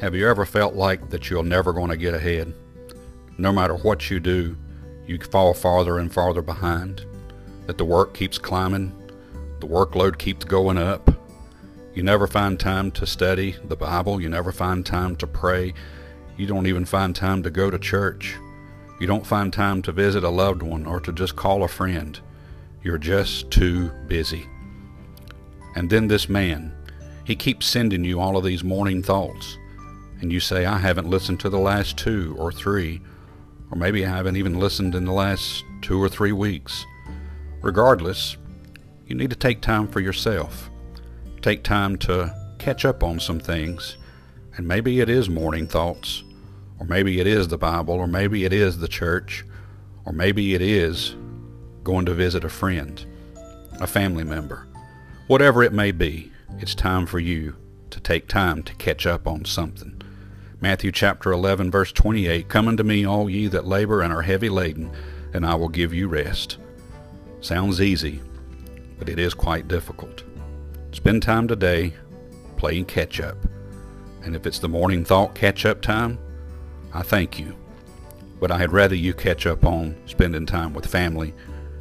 Have you ever felt like that you're never going to get ahead? No matter what you do, you fall farther and farther behind? That the work keeps climbing? The workload keeps going up? You never find time to study the Bible. You never find time to pray. You don't even find time to go to church. You don't find time to visit a loved one or to just call a friend. You're just too busy. And then this man, he keeps sending you all of these morning thoughts and you say, I haven't listened to the last two or three, or maybe I haven't even listened in the last two or three weeks. Regardless, you need to take time for yourself. Take time to catch up on some things, and maybe it is morning thoughts, or maybe it is the Bible, or maybe it is the church, or maybe it is going to visit a friend, a family member. Whatever it may be, it's time for you to take time to catch up on something. Matthew chapter 11 verse 28, Come unto me all ye that labor and are heavy laden, and I will give you rest. Sounds easy, but it is quite difficult. Spend time today playing catch up. And if it's the morning thought catch up time, I thank you. But I had rather you catch up on spending time with family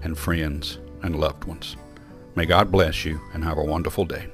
and friends and loved ones. May God bless you and have a wonderful day.